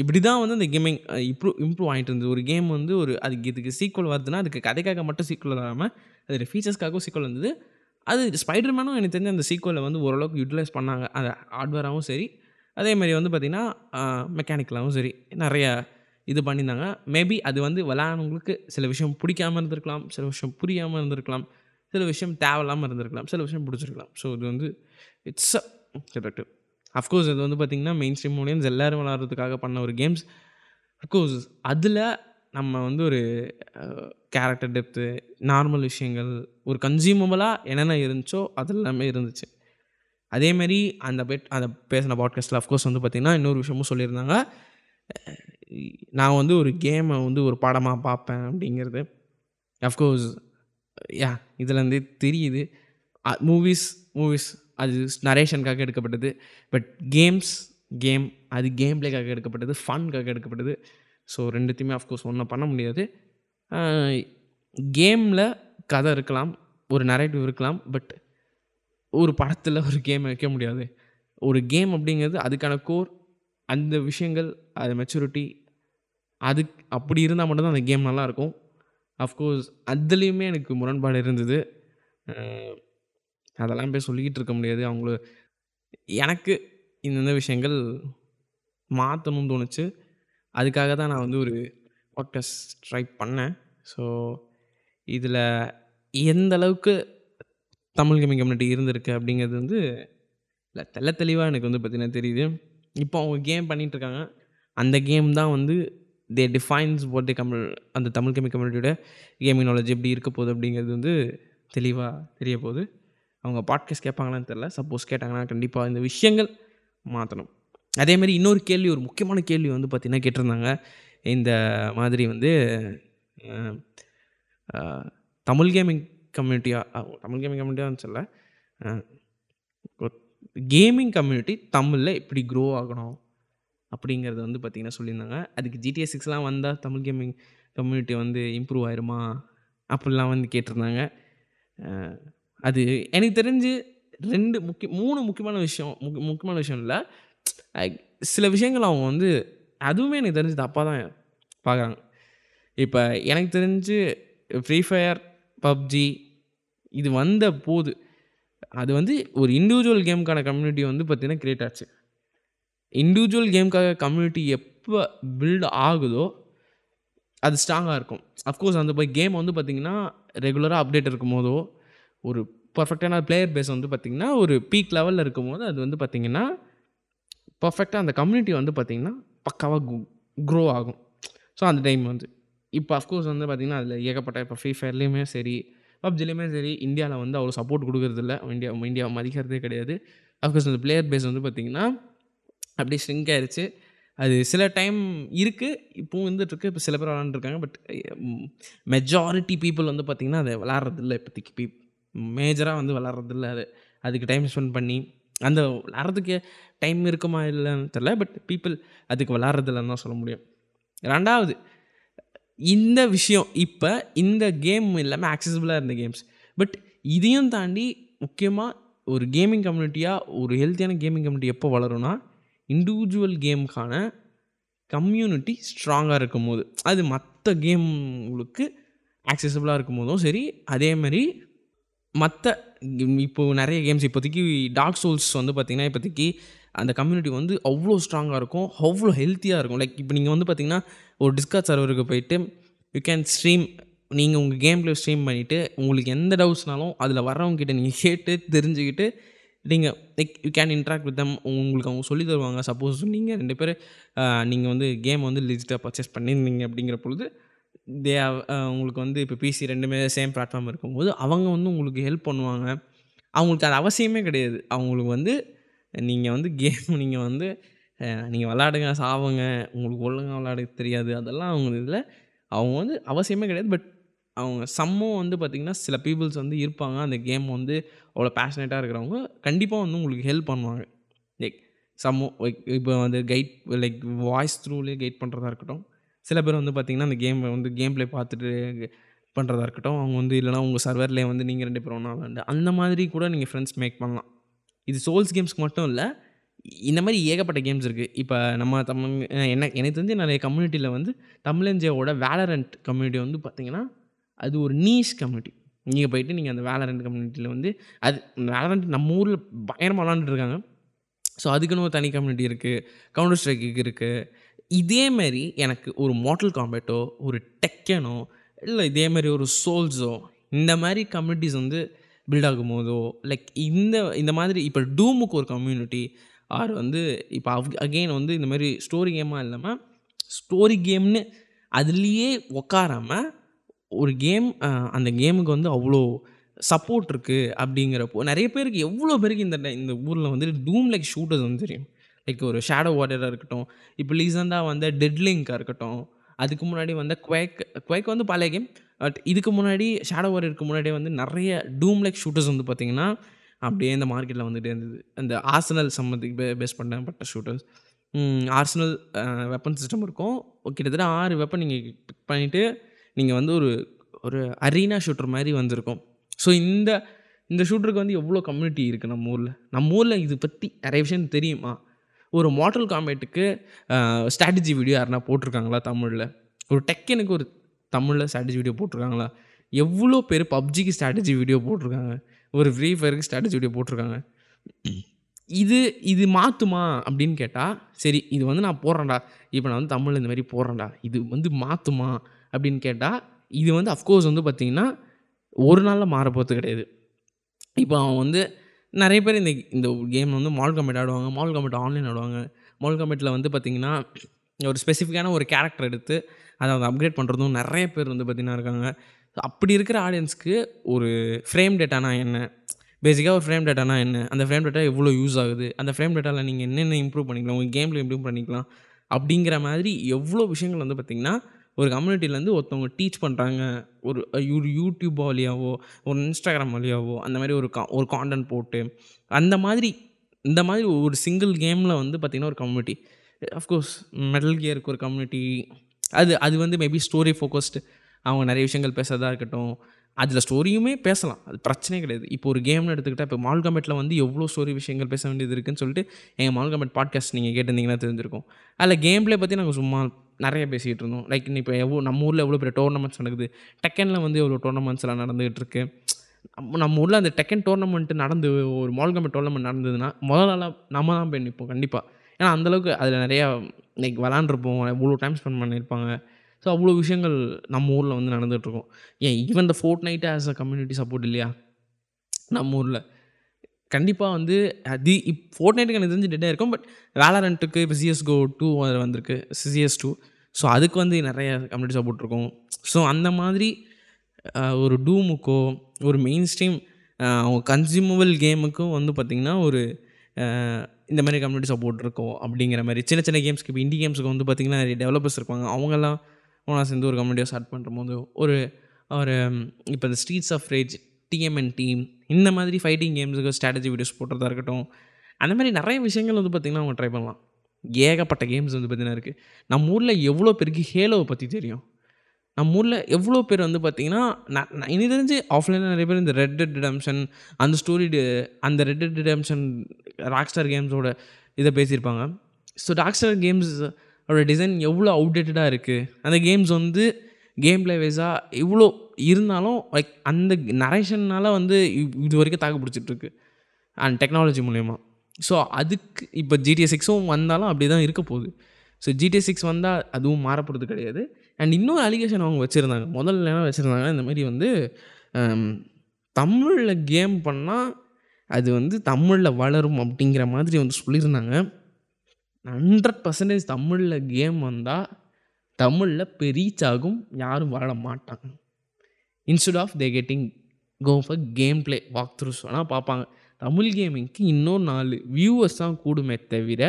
இப்படி தான் வந்து இந்த கேமிங் இம்ப்ரூவ் இம்ப்ரூவ் ஆகிட்டு இருந்தது. ஒரு கேம் வந்து ஒரு அதுக்கு இதுக்கு சீக்குவல் வருதுன்னா அதுக்கு கதைக்காக மட்டும் சீக்குவல் வராமல் அது ஃபீச்சர்ஸ்க்காகவும் சீக்குவல் இருந்தது அது ஸ்பைடர்மேனும் எனக்கு தெரிஞ்ச அந்த சீக்குவலை வந்து ஓரளவுக்கு யூட்டிலைஸ் பண்ணாங்க. அந்த ஹார்ட்வேராகவும் சரி அதே மாதிரி வந்து பார்த்திங்கன்னா மெக்கானிக்கலாகவும் சரி நிறையா இது பண்ணியிருந்தாங்க. மேபி அது வந்து விளையாடுறவங்களுக்கு சில விஷயம் பிடிக்காமல் இருந்திருக்கலாம் சில விஷயம் புரியாமல் இருந்திருக்கலாம் சில விஷயம் தேவையில்லாமல் இருந்திருக்கலாம் சில விஷயம் பிடிச்சிருக்கலாம். ஸோ இது வந்து இட்ஸ் அ கரெக்டு அஃப்கோர்ஸ் இது வந்து பார்த்திங்கன்னா மெயின் ஸ்ட்ரீம் ஆடியன்ஸ் எல்லோரும் விளாட்றதுக்காக பண்ண ஒரு கேம்ஸ் அஃப்கோர்ஸ் அதில் நம்ம வந்து ஒரு கேரக்டர் டெப்த்து நார்மல் விஷயங்கள் ஒரு கன்சியூமபிளாக என்னென்ன இருந்துச்சோ அதெல்லாமே இருந்துச்சு. அதேமாரி அந்த பெட் அந்த பேசின பாட்காஸ்ட்டில் அஃப்கோர்ஸ் வந்து பார்த்திங்கன்னா இன்னொரு விஷயமும் சொல்லியிருந்தாங்க. நான் வந்து ஒரு கேமை வந்து ஒரு படமாக பார்ப்பேன் அப்படிங்கிறது. அஃப்கோர்ஸ் யா இதுலேருந்தே தெரியுது. மூவிஸ் மூவிஸ் அது நரேஷனுக்காக எடுக்கப்பட்டது. பட் கேம்ஸ் கேம் அது கேம் பிளேக்காக எடுக்கப்பட்டது. ஃபன்காக எடுக்கப்பட்டது. ஸோ ரெண்டுத்தையுமே அஃப்கோர்ஸ் ஒன்றும் பண்ண முடியாது. கேமில் கதை இருக்கலாம் ஒரு நரேட்டிவ் இருக்கலாம் பட் ஒரு படத்தில் ஒரு கேம் வைக்க முடியாது. ஒரு கேம் அப்படிங்கிறது அதுக்கான கோர் அந்த விஷயங்கள் அது மெச்சூரிட்டி அது அப்படி இருந்தால் மட்டும்தான் அந்த கேம் நல்லாயிருக்கும். அஃப்கோர்ஸ் அதுலேயுமே எனக்கு முரண்பாடு இருந்தது. அதெல்லாம் போய் சொல்லிக்கிட்டு இருக்க முடியாது. அவங்கள எனக்கு இந்தந்த விஷயங்கள் மாற்றணும்னு தோணுச்சு. அதுக்காக தான் நான் வந்து ஒரு பாட்காஸ்ட் ட்ரை பண்ணேன். ஸோ இதில் எந்த அளவுக்கு தமிழ் கேமிங் கம்யூனிட்டி இருந்திருக்கு அப்படிங்கிறது வந்து இல்லை தெல்ல தெளிவாக எனக்கு வந்து பார்த்திங்கன்னா தெரியுது. இப்போ அவங்க கேம் பண்ணிகிட்ருக்காங்க அந்த கேம் தான் வந்து தே டிஃபைன்ஸ் வாட் தே கமல் அந்த தமிழ் கம்மி கம்யூனிட்டியோட கேமிங் நாலேஜ் எப்படி இருக்க போகுது அப்படிங்கிறது வந்து தெளிவாக தெரிய போகுது. அவங்க பாட்காஸ்ட் கேட்பாங்களான்னு தெரில சப்போஸ் கேட்டாங்கன்னா கண்டிப்பாக இந்த விஷயங்கள் மாற்றணும் அதேமாதிரி இன்னொரு கேள்வி ஒரு முக்கியமான கேள்வி வந்து பார்த்திங்கன்னா கேட்டிருந்தாங்க. இந்த மாதிரி வந்து தமிழ் கேமிங் கம்யூனிட்டியாக தமிழ் கேமிங் கம்யூனிட்டியாக சொல்ல கேமிங் கம்யூனிட்டி தமிழில் எப்படி க்ரோ ஆகணும் அப்படிங்கிறத வந்து பார்த்திங்கன்னா சொல்லியிருந்தாங்க. அதுக்கு ஜிடிஎஸ் சிக்ஸ்லாம் வந்தால் தமிழ் கேமிங் கம்யூனிட்டி வந்து இம்ப்ரூவ் ஆயிருமா அப்படிலாம் வந்து கேட்டிருந்தாங்க. அது எனக்கு தெரிஞ்சு ரெண்டு முக்கிய மூணு முக்கியமான விஷயம் முக்கிய முக்கியமான விஷயம் இல்லை. சில விஷயங்கள் அவங்க வந்து அதுவுமே எனக்கு தெரிஞ்சு தப்பாக தான் பார்க்குறாங்க இப்போ எனக்கு தெரிஞ்சு ஃப்ரீ ஃபயர் பப்ஜி இது வந்த போது அது வந்து ஒரு இண்டிவிஜுவல் கேமுக்கான கம்யூனிட்டி வந்து பார்த்திங்கன்னா க்ரியேட் ஆச்சு. இண்டிவிஜுவல் கேமுக்காக கம்யூனிட்டி எப்போ பில்ட் ஆகுதோ அது ஸ்ட்ராங்காக இருக்கும். அஃப்கோர்ஸ் அந்த போய் கேம் வந்து பார்த்திங்கன்னா ரெகுலராக அப்டேட் இருக்கும் போதோ ஒரு பர்ஃபெக்டான பிளேயர் பேஸ் வந்து பார்த்திங்கன்னா ஒரு பீக் லெவலில் இருக்கும்போது அது வந்து பார்த்திங்கன்னா பர்ஃபெக்டாக அந்த கம்யூனிட்டி வந்து பார்த்திங்கன்னா பக்காவாக க்ரோ ஆகும். ஸோ அந்த டைம் வந்து. இப்போ அஃப்கோர்ஸ் வந்து பார்த்திங்கன்னா அதில் ஏகப்பட்ட இப்போ ஃப்ரீ ஃபயர்லேயுமே சரி பப்ஜிலையுமே சரி இந்தியாவில் வந்து அவ்வளோ சப்போர்ட் கொடுக்குறதில்ல. இந்தியா இந்தியா மதிக்கிறதே கிடையாது. அஃப்கோர்ஸ் அந்த பிளேயர் பேஸ் வந்து பார்த்திங்கன்னா அப்படியே ஸ்ட்ரிங்க் ஆயிடுச்சு அது சில டைம் இருக்குது இப்போவும் வந்துட்டுருக்கு இப்போ சில பேர் விளாண்டுருக்காங்க பட் மெஜாரிட்டி பீப்புள் வந்து பார்த்திங்கன்னா அதை விளாட்றதில்ல இப்போதைக்கு பீப் மேஜராக வந்து விளாட்றதில்ல அது அதுக்கு டைம் ஸ்பெண்ட் பண்ணி அந்த விளாட்றதுக்கு டைம் இருக்குமா இல்லைன்னு தெரில பட் பீப்புள் அதுக்கு விளாட்றதில்லன்னு தான் சொல்ல முடியும். ரெண்டாவது இந்த விஷயம் இப்போ இந்த கேம் இல்லாமல் ஆக்சசிபிளாக இருந்த கேம்ஸ் பட் இதையும் தாண்டி முக்கியமாக ஒரு கேமிங் கம்யூனிட்டியாக ஒரு ஹெல்த்தியான கேமிங் கம்யூனிட்டி எப்போ வளரும்னா இண்டிவிஜுவல் கேமுக்கான கம்யூனிட்டி ஸ்ட்ராங்காக இருக்கும் போது அது மற்ற கேம்களுக்கு ஆக்சசபிளாக இருக்கும் போதும் சரி அதே மாதிரி மற்ற இப்போது நிறைய கேம்ஸ் இப்போதைக்கு டார்க் சோல்ஸ் வந்து பார்த்திங்கன்னா இப்போதைக்கு அந்த கம்யூனிட்டி வந்து அவ்வளோ ஸ்ட்ராங்காக இருக்கும் அவ்வளோ ஹெல்த்தியாக இருக்கும். லைக் இப்போ நீங்கள் வந்து பார்த்தீங்கன்னா ஒரு டிஸ்கார்ட் சர்வருக்கு போயிட்டு யூ கேன் ஸ்ட்ரீம் நீங்கள் உங்கள் கேம் பிளே ஸ்ட்ரீம் பண்ணிவிட்டு உங்களுக்கு எந்த டவுட்ஸ்னாலும் அதில் வர்றவங்க நீங்கள் கேட்டு தெரிஞ்சுக்கிட்டு நீங்கள் like you can interact with them உங்களுக்கு அவங்க சொல்லி தருவாங்க. சப்போஸ் நீங்கள் ரெண்டு பேர் நீங்கள் வந்து கேம் வந்து லிஜிட்டாக பர்ச்சேஸ் பண்ணியிருந்தீங்க அப்படிங்கிற பொழுது தே உங்களுக்கு வந்து இப்போ பிசி ரெண்டுமே சேம் பிளாட்ஃபார்ம் இருக்கும்போது அவங்க வந்து உங்களுக்கு ஹெல்ப் பண்ணுவாங்க. அவங்களுக்கு அது அவசியமே கிடையாது. அவங்களுக்கு வந்து நீங்கள் வந்து கேம் நீங்கள் வந்து நீங்கள் விளாடுங்க சாவுங்க. உங்களுக்கு ஒழுங்காக விளாட தெரியாது. அதெல்லாம் அவங்க இதில் அவங்க வந்து அவசியமே கிடையாது. பட் அவங்க சம்மும் வந்து பார்த்திங்கன்னா சில பீப்புள்ஸ் வந்து இருப்பாங்க. அந்த கேம் வந்து அவ்வளோ பேஷனேட்டாக இருக்கிறவங்க கண்டிப்பாக வந்து உங்களுக்கு ஹெல்ப் பண்ணுவாங்க. லைக் சம்மோ லைக் இப்போ வந்து கைட் லைக் வாய்ஸ் த்ரூலேயே கைட் பண்ணுறதா இருக்கட்டும். சில பேர் வந்து பார்த்திங்கன்னா அந்த கேமை வந்து கேம் ப்ளே பார்த்துட்டு பண்ணுறதா இருக்கட்டும். அவங்க வந்து இல்லைனா உங்கள் சர்வர்லேயே வந்து நீங்கள் ரெண்டு பேரும் ஒன்றா விளாண்டு அந்த மாதிரி கூட நீங்கள் ஃப்ரெண்ட்ஸ் மேக் பண்ணலாம். இது சோல்ஸ் கேம்ஸ்க்கு மட்டும் இல்லை இந்த மாதிரி ஏகப்பட்ட கேம்ஸ் இருக்குது இப்போ நம்ம தமிழ் என்ன எனக்கு தெரிஞ்சு நிறைய கம்யூனிட்டியில் வந்து தமிழஞ்சியோட வேலரண்ட் கம்யூனிட்டி வந்து பார்த்திங்கன்னா அது ஒரு நீஷ் கம்யூனிட்டி நீங்கள் போயிட்டு நீங்கள் அந்த வேலரண்ட் கம்யூனிட்டியில் வந்து அது வேலரண்ட் நம்ம ஊரில் பயங்கரமாக விளாண்டுருக்காங்க ஸோ அதுக்குன்னு ஒரு தனி கம்யூனிட்டி இருக்குது கவுண்டர் ஸ்ட்ரைக்கு இருக்குது இதேமாரி எனக்கு ஒரு மாட்டல் காம்பேட்டோ ஒரு டெக்கனோ இல்லை இதேமாரி ஒரு சோல்ஸோ இந்த மாதிரி கம்யூனிட்டிஸ் வந்து பில்ட் ஆகும் போதோ லைக் இந்த இந்த மாதிரி இப்போ டூமுக்கு ஒரு கம்யூனிட்டி ஆர் வந்து இப்போ அவ் அகெயின் வந்து இந்த மாதிரி ஸ்டோரி கேமாக இல்லாமல் ஸ்டோரி கேம்னு அதுலேயே உக்காராமல் ஒரு கேம் அந்த கேமுக்கு வந்து அவ்வளோ சப்போர்ட் இருக்குது அப்படிங்கிறப்போ நிறைய பேருக்கு எவ்வளோ பேருக்கு இந்த இந்த ஊரில் வந்து டூம் லைக் ஷூட்டர்ஸ் வந்து தெரியும். லைக் ஒரு ஷேடோ வாரியராக இருக்கட்டும் இப்போ ரீசெண்டாக வந்த டெட்லிங்காக இருக்கட்டும் அதுக்கு முன்னாடி வந்த குவைக் குவைக் வந்து பழைய கேம் பட் இதுக்கு முன்னாடி ஷேடோ வாரியருக்கு முன்னாடியே வந்து நிறைய டூம் லைக் ஷூட்டர்ஸ் வந்து பார்த்திங்கன்னா அப்படியே இந்த மார்க்கெட்டில் வந்துகிட்டே இருந்தது. அந்த ஆர்சனல் சம்மந்தத்துக்கு பே பேஸ் பண்ணப்பட்ட ஷூட்டர்ஸ் ஆர்சனல் வெப்பன் சிஸ்டம் இருக்கும். கிட்டத்தட்ட ஆறு வெப்பன் நீங்கள் பிக் பண்ணிவிட்டு நீங்கள் வந்து ஒரு ஒரு அரீனா ஷூட்டர் மாதிரி வந்திருக்கும். ஸோ இந்த இந்த ஷூட்டருக்கு வந்து எவ்வளோ கம்யூனிட்டி இருக்குது நம்ம ஊரில்? நம்ம ஊரில் இது பற்றி நிறைய விஷயம் தெரியுமா? ஒரு மாடல் காம்பேட்டுக்கு ஸ்ட்ராட்டஜி வீடியோ யாருனா போட்டிருக்காங்களா தமிழில்? ஒரு டெக்கனுக்கு ஒரு தமிழில் ஸ்ட்ராட்டஜி வீடியோ போட்டிருக்காங்களா? எவ்வளோ பேர் பப்ஜிக்கு ஸ்ட்ராட்டஜி வீடியோ போட்டிருக்காங்க? ஒரு ஃப்ரீ ஃபயருக்கு ஸ்ட்ராட்டஜி வீடியோ போட்டிருக்காங்க? இது இது மாற்றுமா அப்படின்னு கேட்டால் சரி இது வந்து நான் போடுறேன்டா. இப்போ நான் வந்து தமிழில் இந்த மாதிரி போடுறேன்டா. இது வந்து மாற்றுமா அப்படின்னு கேட்டால் இது வந்து அஃப்கோர்ஸ் வந்து பார்த்திங்கன்னா ஒரு நாளில் மாறப்போகிறது கிடையாது. இப்போ அவன் வந்து நிறைய பேர் இந்த இந்த கேம் வந்து மால் கம்பெட் ஆடுவாங்க மால் கம்பெட் ஆன்லைன் ஆடுவாங்க. மால் கம்பெட்டில் வந்து பார்த்திங்கன்னா ஒரு ஸ்பெசிஃபிக்கான ஒரு கேரக்டர் எடுத்து அதை வந்து அப்கிரேட் பண்ணுறதும் நிறைய பேர் வந்து பார்த்திங்கன்னா இருக்காங்க. அப்படி இருக்கிற ஆடியன்ஸ்க்கு ஒரு ஃப்ரேம் டேட்டானா என்ன? பேசிக்காக ஒரு ஃப்ரேம் டேட்டானா என்ன? அந்த ஃப்ரேம் டேட்டா எவ்வளோ யூஸ் ஆகுது? அந்த ஃப்ரேம் டேட்டாவில் நீங்கள் என்னென்ன இம்ப்ரூவ் பண்ணிக்கலாம்? உங்கள் கேமில் இம்ப்ரூவ் பண்ணிக்கலாம்? அப்படிங்கிற மாதிரி எவ்வளோ விஷயங்கள் வந்து பார்த்திங்கன்னா ஒரு கம்யூனிட்டிலேருந்து ஒருத்தவங்க டீச் பண்ணுறாங்க ஒரு ஒரு யூடியூப் வழியாவோ ஒரு இன்ஸ்டாகிராம் வழியாவோ அந்த மாதிரி ஒரு கா ஒரு காண்டென்ட் போட்டு அந்த மாதிரி இந்த மாதிரி ஒரு சிங்கிள் கேமில் வந்து பார்த்திங்கன்னா ஒரு கம்யூனிட்டி அஃப்கோர்ஸ் மெடல் கியருக்கு ஒரு கம்யூனிட்டி அது அது வந்து மேபி ஸ்டோரி ஃபோக்கஸ்டு அவங்க நிறைய விஷயங்கள் பேசுகிறதா இருக்கட்டும். அதில் ஸ்டோரியுமே பேசலாம். அது பிரச்சனையே கிடையாது. இப்போ ஒரு கேம்னு எடுத்துக்கிட்டால் இப்போ மால் கமெட்டில் வந்து எவ்வளோ ஸ்டோரி விஷயங்கள் பேச வேண்டியது இருக்குன்னு சொல்லிட்டு எங்கள் மால் பாட்காஸ்ட் நீங்கள் கேட்டிருந்தீங்கன்னா தெரிஞ்சிருக்கும். அதில் கேம் பற்றி நாங்கள் சும்மா நிறைய பேசிகிட்டு இருந்தோம். லைக் இப்போ எவ்வளோ நம்ம ஊரில் எவ்வளோ பெரிய டோர்னமெண்ட்ஸ் நடக்குது? டெக்கனில் வந்து எவ்வளோ டோர்னமெண்ட்ஸ்லாம் நடந்துகிட்டு இருக்கு? நம்ம நம்ம ஊரில் அந்த டெக்கன் டோர்னமெண்ட்டு நடந்து ஒரு மால் டோர்னமெண்ட் நடந்ததுன்னா முதல் நாளாக நம்ம தான் போய் நிற்போம் கண்டிப்பாக ஏன்னா அந்தளவுக்கு அதில் நிறையா லைக் விளாண்டுருப்போம். எவ்வளோ டைம் ஸ்பெண்ட் பண்ணியிருப்பாங்க. ஸோ அவ்வளோ விஷயங்கள் நம்ம ஊரில் வந்து நடந்துகிட்ருக்கோம் ஏன் ஈவன் இந்த Fortnite as a community support இல்லையா? நம்ம ஊரில். கண்டிப்பாக வந்து தி இப் ஃபோர்ட் நைட்டுக்கு எனக்கு தெரிஞ்சு டெட்டாக இருக்கும் பட் வேலரண்ட்டுக்கு இப்போ சிஎஸ்கோ டூ வந்திருக்கு சிஎஸ் டூ ஸோ அதுக்கு வந்து நிறைய கம்யூனிட்டி சப்போர்ட் இருக்கும். ஸோ அந்த மாதிரி ஒரு டூமுக்கோ ஒரு மெயின் ஸ்ட்ரீம் கன்சியூமபிள் கேமுக்கும் வந்து பார்த்திங்கன்னா ஒரு இந்த மாதிரி கம்யூனிட்டி சப்போர்ட் இருக்கும் அப்படிங்கிற மாதிரி. சின்ன சின்ன கேம்ஸ்க்கு இப்போ இண்டி கேம்ஸுக்கு வந்து பார்த்திங்கன்னா நிறைய டெவலப்பர்ஸ் இருப்பாங்க. அவங்கெல்லாம் ஒன்றா சேர்ந்து ஒரு கம்யூனிட்டியை ஸ்டார்ட் பண்ணுற போது ஒரு ஒரு இப்போ இந்த Streets of Rage TMN team இந்த மாதிரி ஃபைட்டிங் கேம்ஸுக்கு ஸ்ட்ராட்டஜி வீடியோஸ் போடுறதா இருக்கட்டும் அந்த மாதிரி நிறைய விஷயங்கள் வந்து பார்த்திங்கன்னா அவங்க ட்ரை பண்ணலாம். ஏகப்பட்ட கேம்ஸ் வந்து பார்த்திங்கன்னா இருக்குது நம்ம ஊரில் எவ்வளோ பேருக்கு ஹேலோவை பற்றி தெரியும்? நம்ம ஊரில் எவ்வளோ பேர் வந்து பார்த்திங்கன்னா நான் நான் எனக்கு தெரிஞ்சு ஆஃப்லைனில் நிறைய பேர் இந்த ரெட் டெட் ரிடம்ஷன் அந்த ஸ்டோரி அந்த Red Dead Redemption Rockstar கேம்ஸோட இதை பேசியிருப்பாங்க. ஸோ ராக் ஸ்டார் கேம்ஸ் அவரோட டிசைன் எவ்வளோ அவுடேட்டடாக இருக்குது அந்த கேம்ஸ் வந்து கேம் பிளே வைஸாக இவ்வளோ இருந்தாலும் லைக் அந்த நரேஷன்னால் வந்து இது வரைக்கும் தாக்கு பிடிச்சிட்ருக்கு. அண்ட் டெக்னாலஜி மூலயமா. ஸோ அதுக்கு இப்போ ஜிடிஎஸ் சிக்ஸும் வந்தாலும் அப்படி தான் இருக்க போகுது. ஸோ ஜிடிஎஸ் சிக்ஸ் வந்தால் அதுவும் மாறப்போகிறது கிடையாது. அண்ட் இன்னொரு அலிகேஷன் அவங்க வச்சுருந்தாங்க. முதல்ல என்ன வச்சுருந்தாங்க இந்த மாதிரி வந்து தமிழில் கேம் பண்ணால் அது வந்து தமிழில் வளரும் அப்படிங்கிற மாதிரி வந்து சொல்லியிருந்தாங்க. ஹண்ட்ரட் பர்சன்டேஜ் தமிழில் கேம் வந்தால் தமிழில் இப்போ ரீச் ஆகும் யாரும் வாழ மாட்டாங்க. Instead of they getting go for gameplay walkthroughs வேணால் பார்ப்பாங்க. தமிழ் கேமிங்க்கு இன்னும் நாலு வியூவர்ஸ் தான் கூடுமே தவிர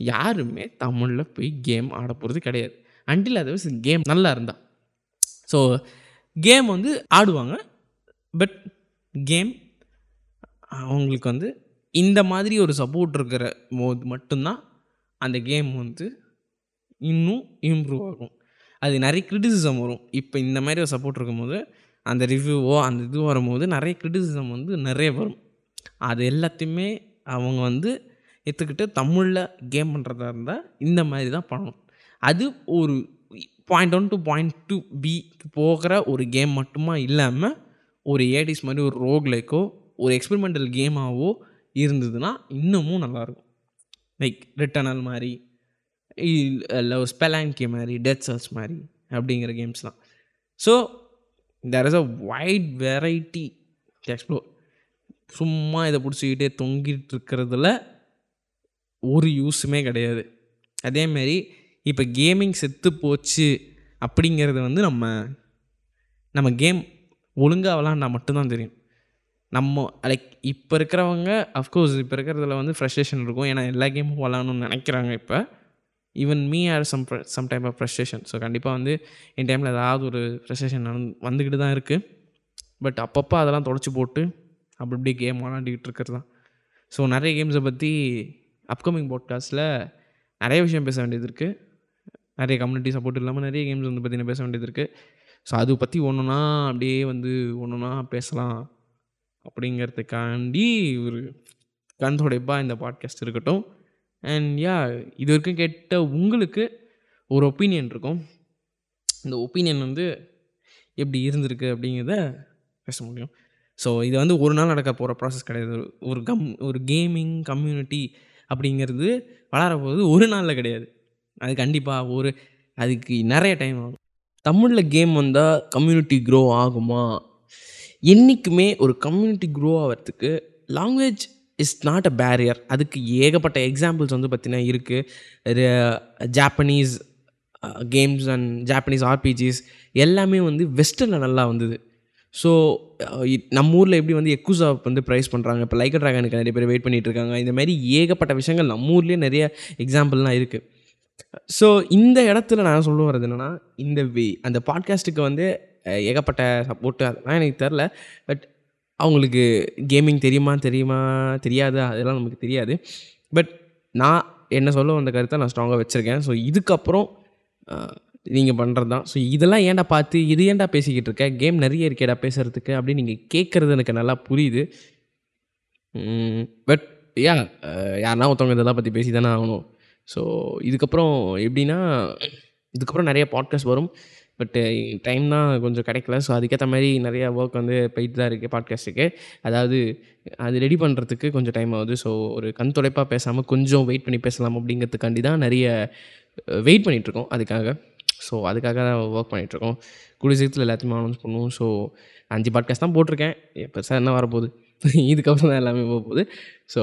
யாருமே தமிழில் போய் கேம் ஆட போகிறது கிடையாது. அன்டில் அதர்வைஸ் கேம் நல்லா இருந்தா. ஸோ கேம் வந்து ஆடுவாங்க. பட் கேம் அவங்களுக்கு வந்து இந்த மாதிரி ஒரு சப்போர்ட் இருக்கிற போது மட்டும்தான் அந்த கேம் வந்து இன்னும் இம்ப்ரூவ் ஆகும். அது நிறைய கிரிட்டிசிசம் வரும். இப்போ இந்த மாதிரி ஒரு சப்போர்ட் இருக்கும்போது அந்த ரிவ்யூவோ அந்த இது வரும்போது நிறைய கிரிட்டிசிசம் வந்து நிறைய வரும். அது எல்லாத்தையுமே அவங்க வந்து எடுத்துக்கிட்டு தமிழில் கேம் பண்ணுறதா இருந்தால் இந்த மாதிரி தான் பண்ணணும். அது ஒரு point one to point two B போகிற ஒரு கேம் மட்டுமா இல்லாமல் ஒரு ஏடிஸ் மாதிரி ஒரு ரோக்லைக்கோ ஒரு எக்ஸ்பெரிமெண்டல் கேமாவோ இருந்ததுன்னா இன்னமும் நல்லாயிருக்கும் லைக் ரிட்டர்னல் மாதிரி லவ் ஸ்பெலாங்கி மாதிரி டெத் சர்ச் மாதிரி அப்படிங்கிற கேம்ஸ்லாம். So there is a wide variety explore சும்மா இதை பிடிச்சிக்கிட்டே தொங்கிட்டு இருக்கிறதுல ஒரு யூஸுமே கிடையாது. அதேமாரி இப்போ கேமிங் செத்து போச்சு அப்படிங்கிறது வந்து நம்ம நம்ம கேம் ஒழுங்காக விளாண்டா மட்டும்தான் தெரியும். நம்ம லைக் இப்போ இருக்கிறவங்க அஃப்கோர்ஸ் இப்போ இருக்கிறதுல வந்து ஃப்ரஸ்ட்ரேஷன் இருக்கும். ஏன்னா எல்லா கேமும் விளாடணும்னு நினைக்கிறாங்க இப்போ. Even me are some some type of frustration so கண்டிப்பாக வந்து என் டைமில் ஏதாவது ஒரு ஃப்ரஸ்ட்ரேஷன் வந்துக்கிட்டு தான் இருக்குது பட் அப்பப்போ அதெல்லாம் தொடச்சி போட்டு அப்படி இப்படி கேம் விளாண்டிக்கிட்டு இருக்கிறது தான். ஸோ நிறைய கேம்ஸை பற்றி அப்கமிங் பாட்காஸ்ட்டில் நிறைய விஷயம் பேச வேண்டியது இருக்குது நிறைய கம்யூனிட்டி சப்போர்ட் இல்லாமல் நிறைய கேம்ஸ் வந்து பற்றின பேச வேண்டியது இருக்குது ஸோ அது பற்றி ஒன்றுனா அப்படியே வந்து ஒன்றுனா பேசலாம். அப்படிங்கிறதுக்காண்டி ஒரு கண் துடைப்பாக இந்த பாட்காஸ்ட் இருக்கட்டும். அண்ட் யா இது வரைக்கும் கேட்ட உங்களுக்கு ஒரு ஒப்பீனியன் இருக்கும். இந்த ஒப்பீனியன் வந்து எப்படி இருந்திருக்கு அப்படிங்கிறத பேச முடியும். ஸோ இது வந்து ஒரு நாள் நடக்க போகிற ப்ராசஸ் கிடையாது. ஒரு- ஒரு கம் ஒரு கேமிங் கம்யூனிட்டி அப்படிங்கிறது வளர போகிறது ஒரு நாளில் கிடையாது. அது கண்டிப்பாக ஒரு அதுக்கு நிறைய டைம் ஆகும். தமிழில் கேம் வந்தால் கம்யூனிட்டி க்ரோ ஆகுமா? என்றைக்குமே ஒரு கம்யூனிட்டி க்ரோ ஆகிறதுக்கு language is not a barrier அதுக்கு ஏகப்பட்ட எக்ஸாம்பிள்ஸ் வந்து பார்த்தீங்கன்னா இருக்குது Japanese games and Japanese RPGs எல்லாமே வந்து வெஸ்டர்னில் நல்லா வந்தது. ஸோ நம்ம ஊரில் எப்படி வந்து எக்குசா வந்து ப்ரைஸ் பண்ணுறாங்க இப்போ லைக்கர் ட்ராகனுக்கு நிறைய பேர் வெயிட் பண்ணிகிட்டு இருக்காங்க. இந்த மாதிரி ஏகப்பட்ட விஷயங்கள் நம்ம ஊர்லேயே நிறைய எக்ஸாம்பிள்லாம் இருக்குது ஸோ இந்த இடத்துல நான் சொல்ல வர்றது என்னென்னா இந்த வே அந்த பாட்காஸ்ட்டுக்கு வந்து ஏகப்பட்ட சப்போர்ட்டு அதெல்லாம் எனக்கு தெரில. பட் அவங்களுக்கு கேமிங் தெரியுமா தெரியுமா தெரியாது? அதெல்லாம் நமக்கு தெரியாது. பட் நான் என்ன சொல்ல வந்த கருத்தை நான் ஸ்ட்ராங்காக வச்சுருக்கேன். ஸோ இதுக்கப்புறம் நீங்கள் பண்ணுறது தான். ஸோ இதெல்லாம் ஏன்டா பார்த்து இது ஏன்டா பேசிக்கிட்டு இருக்க? கேம் நிறைய இருக்கேடா பேசுகிறதுக்கு அப்படின்னு நீங்கள் கேட்குறது எனக்கு நல்லா புரியுது. பட் யா யாருன்னா ஒருத்தவங்க இதெல்லாம் பற்றி பேசி தானே ஆகணும். ஸோ இதுக்கப்புறம் எப்படின்னா இதுக்கப்புறம் நிறைய பாட்காஸ்ட் வரும். பட்டு டைம் தான் கொஞ்சம் கிடைக்கல. ஸோ அதுக்கேற்ற மாதிரி நிறையா ஒர்க் வந்து போயிட்டு தான் இருக்குது பாட்காஸ்ட்டுக்கு அதாவது அது ரெடி பண்ணுறதுக்கு கொஞ்சம் டைம் ஆகுது. ஸோ ஒரு கண் துடைப்பாக பேசாமல் கொஞ்சம் வெயிட் பண்ணி பேசலாம் அப்படிங்கிறதுக்காண்டி தான் நிறைய வெயிட் பண்ணிகிட்ருக்கோம் அதுக்காக. ஸோ அதுக்காக தான் ஒர்க் பண்ணிகிட்ருக்கோம் கூடிய சீக்கிரத்தில் எல்லாத்தையுமே அனௌன்ஸ் பண்ணுவோம். ஸோ அஞ்சு பாட்காஸ்ட் தான் போட்டிருக்கேன். பெருசாக என்ன வரப்போகுது? இதுக்கப்புறம் தான் எல்லாமே போக போகுது ஸோ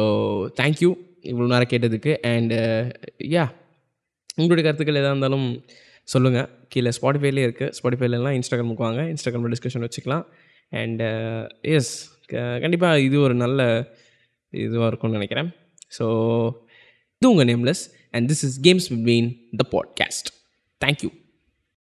தேங்க்யூ இவ்வளோ நேரம் கேட்டதுக்கு. அண்டு யா உங்களுடைய கருத்துக்கள் எதாக இருந்தாலும் சொல்லுங்கள் கீழே ஸ்பாட்டிஃபைலே இருக்குது ஸ்பாட்டிஃபைலலாம் இன்ஸ்டாகிராமுக்கு வாங்க இன்ஸ்டாகிராமில் டிஸ்கஷன் வச்சுக்கலாம். அண்ட் எஸ் uh, கண்டிப்பாக இது ஒரு நல்ல இதுவாக இருக்கும்னு நினைக்கிறேன். ஸோ இது உங்கள் nameless and this is games between the podcast thank you